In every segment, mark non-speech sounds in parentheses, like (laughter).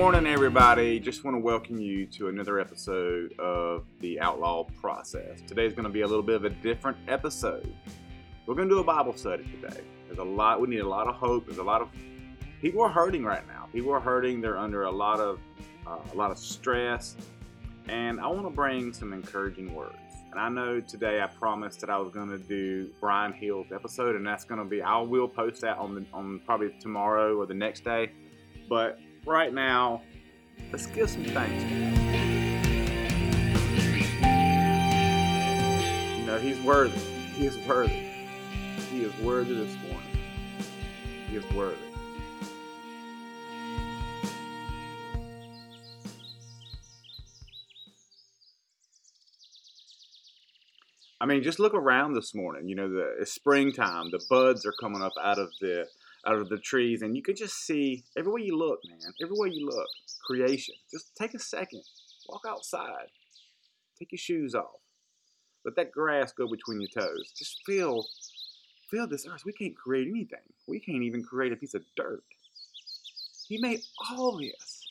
morning, everybody. Just want to welcome you to another episode of the Outlaw Process. Today's going to be a little bit of a different episode. We're going to do a Bible study today. There's a lot, we need a lot of hope. There's a lot of people are hurting right now. People are hurting. They're under a lot of uh, a lot of stress, and I want to bring some encouraging words. And I know today I promised that I was going to do Brian Hill's episode, and that's going to be I will post that on the on probably tomorrow or the next day. But right now, let's give some thanks. You know, he's worthy. He is worthy. He is worthy this morning. He is worthy. I mean, just look around this morning. You know, the it's springtime. The buds are coming up out of the out of the trees, and you can just see everywhere you look, man. Everywhere you look, creation. Just take a second, walk outside, take your shoes off, let that grass go between your toes. Just feel, feel this earth. We can't create anything. We can't even create a piece of dirt. He made all this,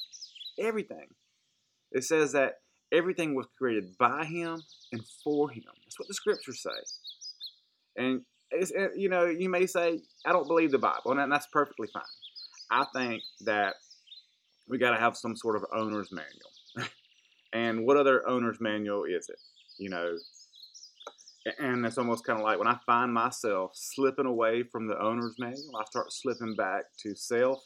everything. It says that everything was created by Him and for Him. That's what the scriptures say. And you know, you may say, I don't believe the Bible, and that's perfectly fine. I think that we got to have some sort of owner's manual. (laughs) and what other owner's manual is it? You know, and it's almost kind of like when I find myself slipping away from the owner's manual, I start slipping back to self,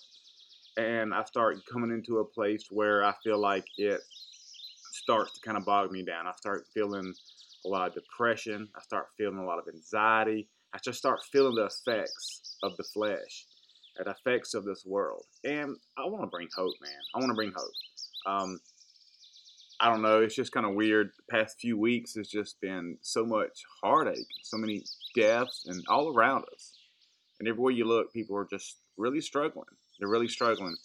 and I start coming into a place where I feel like it starts to kind of bog me down. I start feeling a lot of depression. I start feeling a lot of anxiety. I just start feeling the effects of the flesh, the effects of this world. And I want to bring hope, man. I want to bring hope. Um, I don't know. It's just kind of weird. The past few weeks has just been so much heartache, so many deaths, and all around us. And everywhere you look, people are just really struggling. They're really struggling.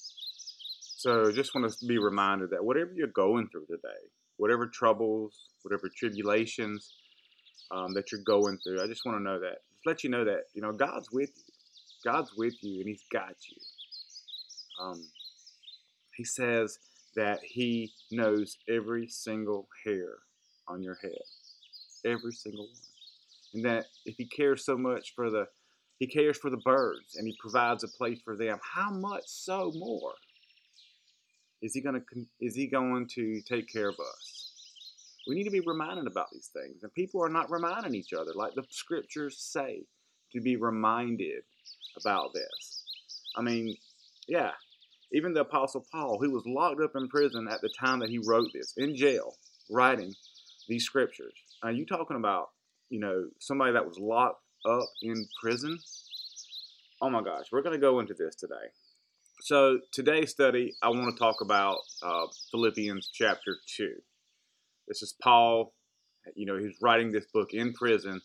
So just want to be reminded that whatever you're going through today, whatever troubles, whatever tribulations um, that you're going through, I just want to know that let you know that you know God's with you. God's with you, and He's got you. Um, he says that He knows every single hair on your head, every single one, and that if He cares so much for the he cares for the birds and he provides a place for them. How much so more is he going to is he going to take care of us? We need to be reminded about these things. And people are not reminding each other, like the scriptures say, to be reminded about this. I mean, yeah, even the Apostle Paul, who was locked up in prison at the time that he wrote this, in jail, writing these scriptures. Are you talking about, you know, somebody that was locked up in prison? Oh my gosh, we're going to go into this today. So, today's study, I want to talk about uh, Philippians chapter 2. This is Paul. You know, he's writing this book in prison,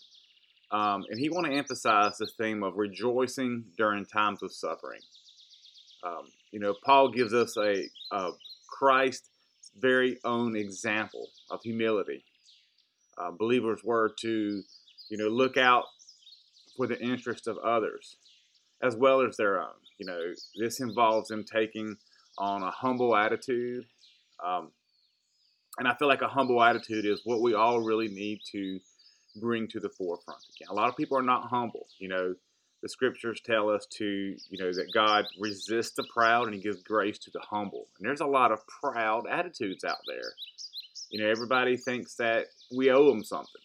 um, and he want to emphasize the theme of rejoicing during times of suffering. Um, you know, Paul gives us a, a Christ's very own example of humility. Uh, believers were to, you know, look out for the interest of others as well as their own. You know, this involves them taking on a humble attitude. Um, and I feel like a humble attitude is what we all really need to bring to the forefront again. A lot of people are not humble. You know, the scriptures tell us to, you know, that God resists the proud and he gives grace to the humble. And there's a lot of proud attitudes out there. You know, everybody thinks that we owe them something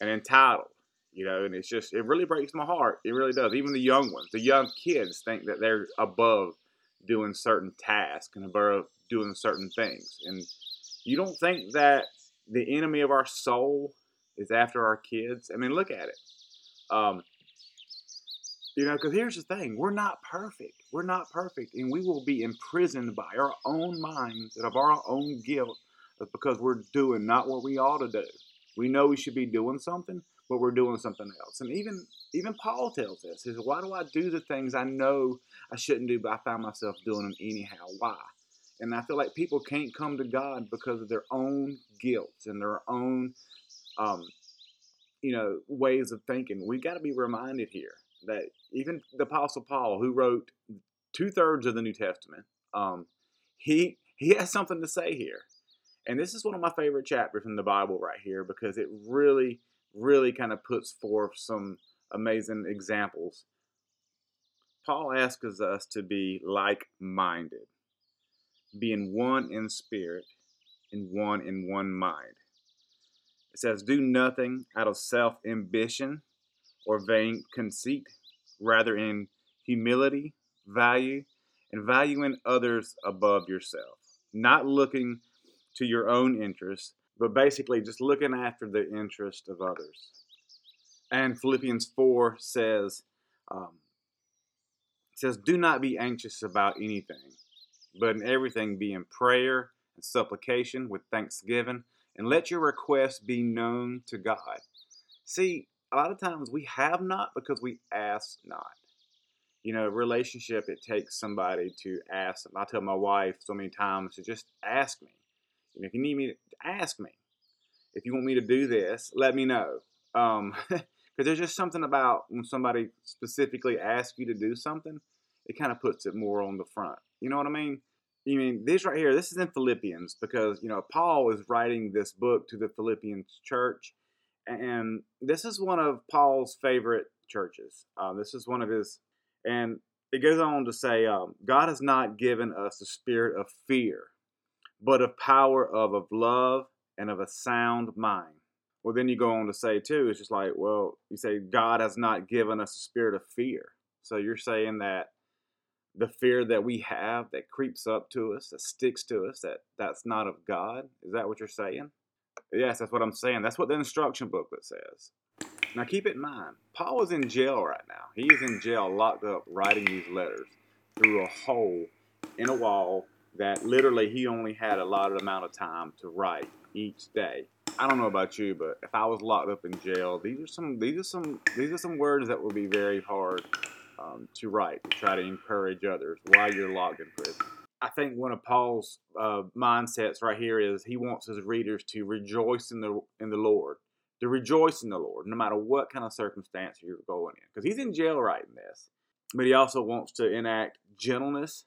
and entitled, you know, and it's just, it really breaks my heart. It really does. Even the young ones, the young kids think that they're above doing certain tasks and above doing certain things. And you don't think that the enemy of our soul is after our kids? I mean, look at it. Um, you know, because here's the thing we're not perfect. We're not perfect. And we will be imprisoned by our own minds and of our own guilt because we're doing not what we ought to do. We know we should be doing something, but we're doing something else. And even even Paul tells us, he says, why do I do the things I know I shouldn't do, but I find myself doing them anyhow? Why? And I feel like people can't come to God because of their own guilt and their own um, you know, ways of thinking. We got to be reminded here that even the Apostle Paul, who wrote two thirds of the New Testament, um, he he has something to say here. And this is one of my favorite chapters in the Bible right here because it really, really kind of puts forth some amazing examples. Paul asks us to be like minded, being one in spirit and one in one mind. It says, Do nothing out of self ambition or vain conceit, rather in humility, value, and valuing others above yourself, not looking to your own interests, but basically just looking after the interest of others. And Philippians 4 says, um, says, Do not be anxious about anything, but in everything be in prayer and supplication with thanksgiving, and let your requests be known to God. See, a lot of times we have not because we ask not. You know, relationship, it takes somebody to ask. I tell my wife so many times to just ask me. You know, if you need me to ask me. If you want me to do this, let me know. Um, (laughs) because there's just something about when somebody specifically asks you to do something, it kind of puts it more on the front. You know what I mean? You mean this right here? This is in Philippians because you know Paul is writing this book to the Philippians church, and this is one of Paul's favorite churches. Uh, this is one of his, and it goes on to say, um, God has not given us the spirit of fear, but of power, of, of love, and of a sound mind. Well, then you go on to say, too, it's just like, well, you say, God has not given us a spirit of fear. So you're saying that the fear that we have that creeps up to us, that sticks to us, that that's not of God? Is that what you're saying? Yes, that's what I'm saying. That's what the instruction booklet says. Now keep it in mind, Paul is in jail right now. He is in jail, locked up, writing these letters through a hole in a wall that literally he only had a allotted amount of time to write each day. I don't know about you, but if I was locked up in jail, these are some these are some these are some words that would be very hard um, to write to try to encourage others while you're locked in prison. I think one of Paul's uh, mindsets right here is he wants his readers to rejoice in the in the Lord, to rejoice in the Lord, no matter what kind of circumstance you're going in, because he's in jail writing this. But he also wants to enact gentleness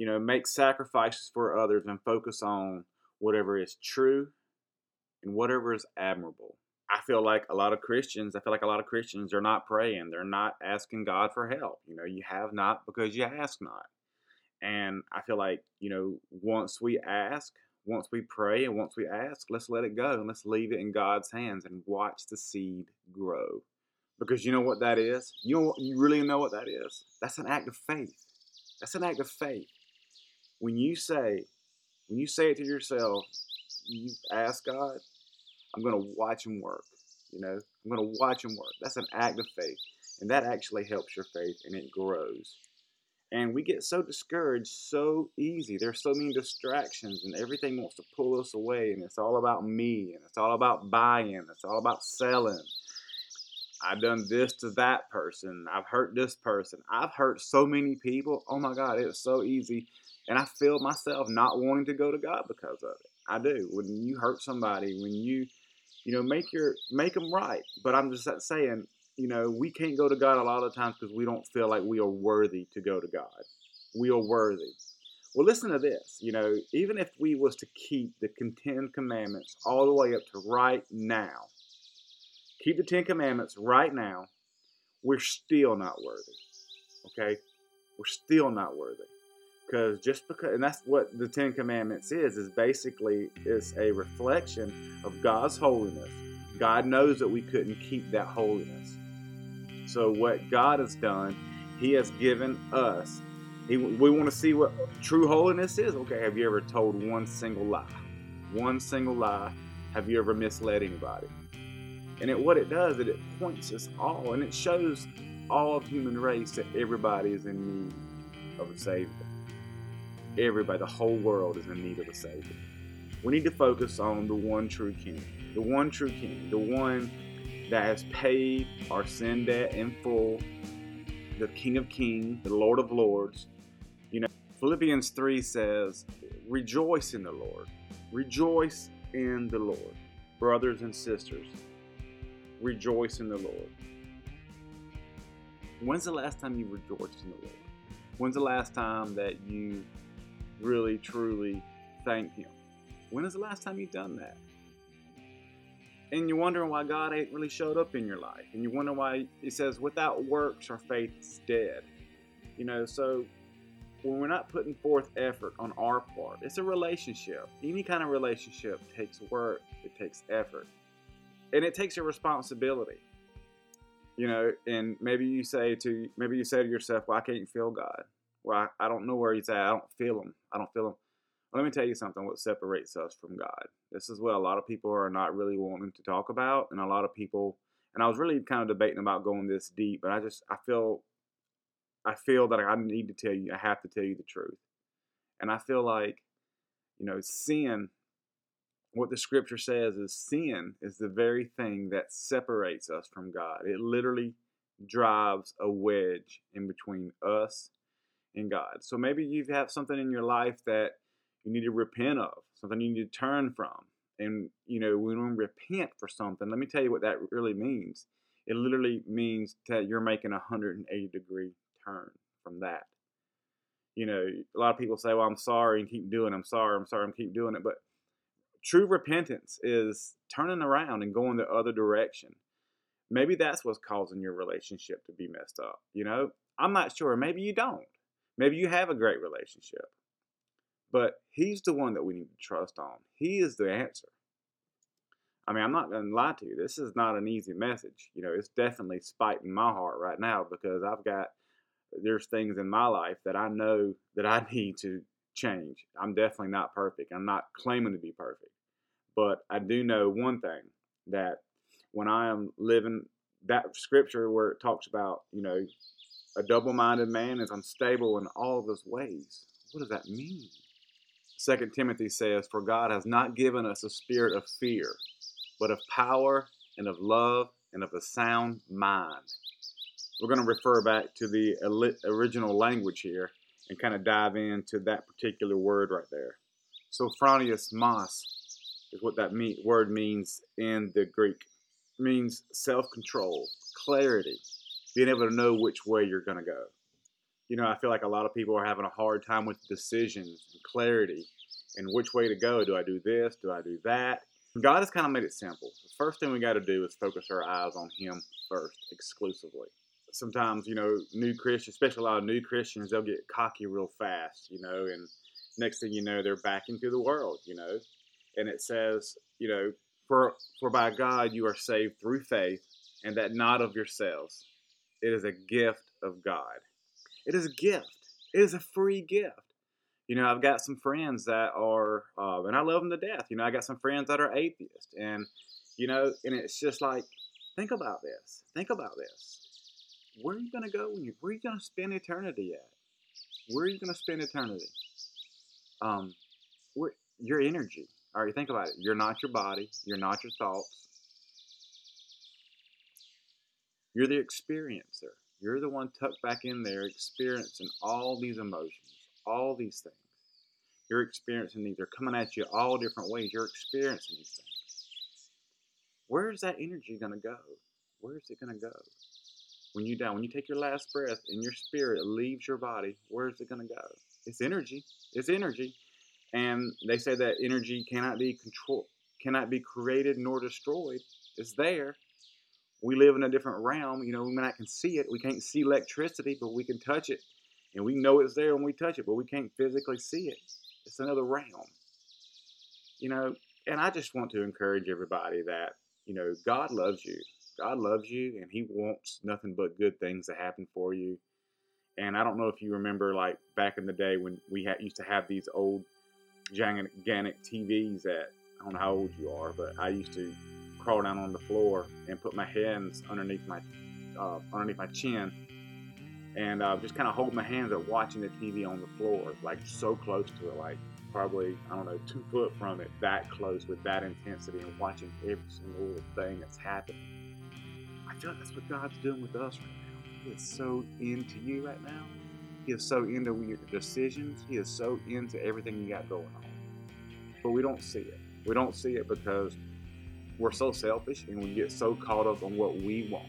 you know, make sacrifices for others and focus on whatever is true and whatever is admirable. I feel like a lot of Christians, I feel like a lot of Christians are not praying. They're not asking God for help. You know, you have not because you ask not. And I feel like, you know, once we ask, once we pray and once we ask, let's let it go and let's leave it in God's hands and watch the seed grow. Because you know what that is? You know, you really know what that is? That's an act of faith. That's an act of faith when you say, when you say it to yourself, you ask God, I'm going to watch him work. You know, I'm going to watch him work. That's an act of faith. And that actually helps your faith and it grows. And we get so discouraged so easy. There's so many distractions and everything wants to pull us away. And it's all about me and it's all about buying. It's all about selling. I've done this to that person. I've hurt this person. I've hurt so many people. Oh my God, it's so easy and I feel myself not wanting to go to God because of it. I do. When you hurt somebody, when you, you know, make your make them right. But I'm just saying, you know, we can't go to God a lot of times because we don't feel like we are worthy to go to God. We are worthy. Well, listen to this. You know, even if we was to keep the Ten Commandments all the way up to right now, keep the Ten Commandments right now, we're still not worthy. Okay, we're still not worthy because just because and that's what the ten commandments is is basically it's a reflection of god's holiness. God knows that we couldn't keep that holiness. So what god has done he has given us. He, we want to see what true holiness is? Okay have you ever told one single lie? One single lie. Have you ever misled anybody? And it, what it does is it points us all and it shows all of human race that everybody is in need of a savior everybody, the whole world is in need of a Savior. We need to focus on the one true King, the one true King, the one that has paid our sin debt in full, the King of Kings, the Lord of Lords. You know, Philippians 3 says, Rejoice in the Lord. Rejoice in the Lord. Brothers and sisters, rejoice in the Lord. When's the last time you rejoiced in the Lord? When's the last time that you really, truly thank Him. When is the last time you've done that? And you're wondering why God ain't really showed up in your life. And you wonder why He says, without works, our faith is dead. You know, so when we're not putting forth effort on our part, it's a relationship. Any kind of relationship takes work, it takes effort, and it takes a responsibility. You know, and maybe you say to maybe you say to yourself, "Well, I can't feel God. Well, I, I don't know where He's at. I don't feel Him. I don't feel Him." Let me tell you something. What separates us from God? This is what a lot of people are not really wanting to talk about, and a lot of people. And I was really kind of debating about going this deep, but I just I feel I feel that I need to tell you, I have to tell you the truth. And I feel like, you know, sin, what the scripture says is sin is the very thing that separates us from God. It literally drives a wedge in between us and God. So maybe you have something in your life that you need to repent of, something you need to turn from. And, you know, when we repent for something, let me tell you what that really means. It literally means that you're making a 180 degree turn from that. You know, a lot of people say, "Well, I'm sorry," and keep doing. It. I'm sorry. I'm sorry. I'm keep doing it. But true repentance is turning around and going the other direction. Maybe that's what's causing your relationship to be messed up. You know, I'm not sure. Maybe you don't. Maybe you have a great relationship. But he's the one that we need to trust on. He is the answer. I mean, I'm not going to lie to you. This is not an easy message. You know, it's definitely spiting my heart right now because I've got there's things in my life that I know that I (laughs) need to change. I'm definitely not perfect. I'm not claiming to be perfect. But I do know one thing that when I am living that scripture where it talks about, you know, a double minded man is unstable in all of his ways. What does that mean? Second Timothy says, For God has not given us a spirit of fear, but of power and of love and of a sound mind we're going to refer back to the original language here and kind of dive into that particular word right there. So phroneos is what that word means in the Greek. Means self-control, clarity, being able to know which way you're going to go. You know, I feel like a lot of people are having a hard time with decisions and clarity and which way to go. Do I do this? Do I do that? God has kind of made it simple. The first thing we got to do is focus our eyes on Him first, exclusively sometimes you know new Christians, especially a lot of new Christians, they'll get cocky real fast, you know, and next thing you know, they're back into the world, you know, and it says, you know, for for by God you are saved through faith, and that not of yourselves. It is a gift of God. It is a gift. It is a free gift. You know, I've got some friends that are, uh, and I love them to death. You know, I got some friends that are atheists, and you know, and it's just like, think about this. Think about this where are you going to go when you, where are you going to spend eternity at? Where are you going to spend eternity? Um, where, your energy. All right, think about it. You're not your body. You're not your thoughts. You're the experiencer. You're the one tucked back in there experiencing all these emotions, all these things. You're experiencing these. They're coming at you all different ways. You're experiencing these things. Where is that energy going to go? Where is it going to go? when you die, when you take your last breath and your spirit leaves your body, where is it going to go? It's energy. It's energy. And they say that energy cannot be controlled, cannot be created nor destroyed. It's there. We live in a different realm. You know, we not can see it. We can't see electricity, but we can touch it. And we know it's there when we touch it, but we can't physically see it. It's another realm. You know, and I just want to encourage everybody that, you know, God loves you. God loves you and He wants nothing but good things to happen for you. And I don't know if you remember, like back in the day when we used to have these old gigantic TVs that I don't know how old you are, but I used to crawl down on the floor and put my hands underneath my uh, underneath my chin and uh, just kind of hold my hands up watching the TV on the floor, like so close to it, like probably I don't know two foot from it, that close with that intensity, and watching every single thing that's happening I feel like that's what God's doing with us right now. He is so into you right now. He is so into your decisions. He is so into everything you got going on. But we don't see it. We don't see it because we're so selfish and we get so caught up on what we want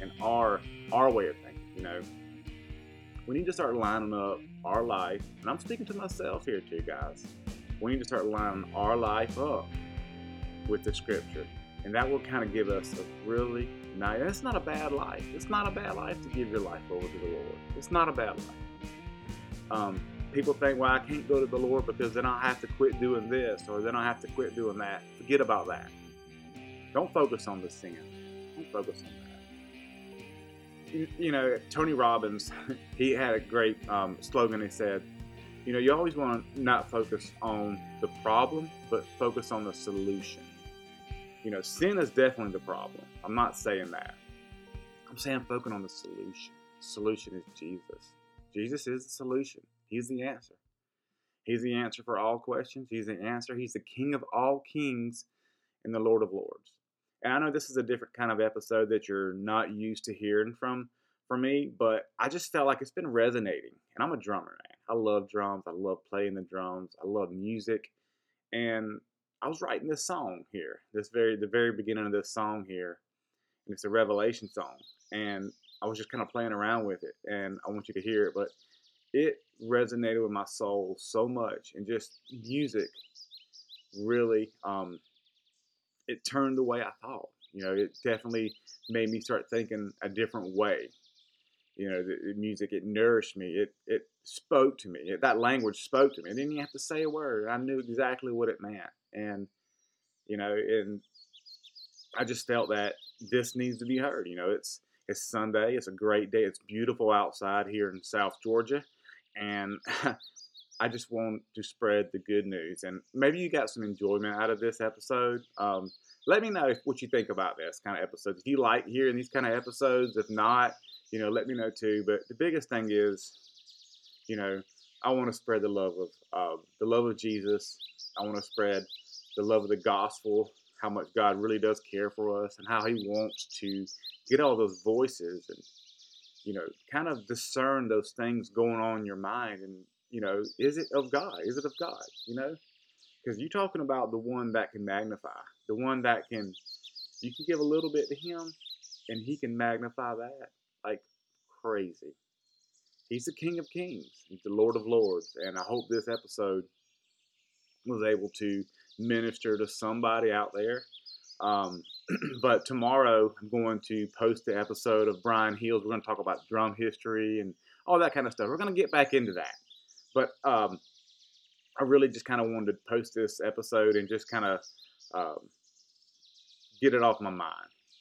and our our way of thinking. You know, we need to start lining up our life, and I'm speaking to myself here too, guys. We need to start lining our life up with the scripture. And that will kind of give us a really nice, it's not a bad life. It's not a bad life to give your life over to the Lord. It's not a bad life. Um, people think, well, I can't go to the Lord because then I'll have to quit doing this or then I'll have to quit doing that. Forget about that. Don't focus on the sin. Don't focus on that. You, you know, Tony Robbins, (laughs) he had a great um, slogan. He said, you know, you always want to not focus on the problem, but focus on the solution. You know, sin is definitely the problem. I'm not saying that. I'm saying I'm focusing on the solution. The solution is Jesus. Jesus is the solution. He's the answer. He's the answer for all questions. He's the answer. He's the King of all kings and the Lord of lords. And I know this is a different kind of episode that you're not used to hearing from from me, but I just felt like it's been resonating. And I'm a drummer, man. I love drums. I love playing the drums. I love music. And I was writing this song here, this very the very beginning of this song here, and it's a Revelation song. And I was just kind of playing around with it, and I want you to hear it. But it resonated with my soul so much, and just music really, um, it turned the way I thought. You know, it definitely made me start thinking a different way. You know, the, the music it nourished me. It it spoke to me. It, that language spoke to me. I didn't even have to say a word. I knew exactly what it meant, and you know, and I just felt that this needs to be heard. You know, it's it's Sunday. It's a great day. It's beautiful outside here in South Georgia, and (laughs) I just want to spread the good news. And maybe you got some enjoyment out of this episode. Um, let me know what you think about this kind of episodes. If you like hearing these kind of episodes, if not, you know, let me know too. But the biggest thing is, you know, I want to spread the love of uh, the love of Jesus. I want to spread the love of the gospel, how much God really does care for us, and how He wants to get all those voices and you know kind of discern those things going on in your mind and you know is it of god? Is it of god? You know? Because you're talking about the one that can magnify the one that can you can give a little bit to him and he can magnify that like crazy. He's the king of kings. He's the lord of lords. And i hope this episode was able to minister to somebody out there um, (clears throat) but tomorrow I'm going to post the episode of Brian Heels. We're going to talk about drum history and all that kind of stuff. We're going to get back into that. But um, I really just kind of wanted to post this episode and just kind of um, get it off my mind.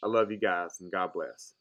I love you guys and God bless.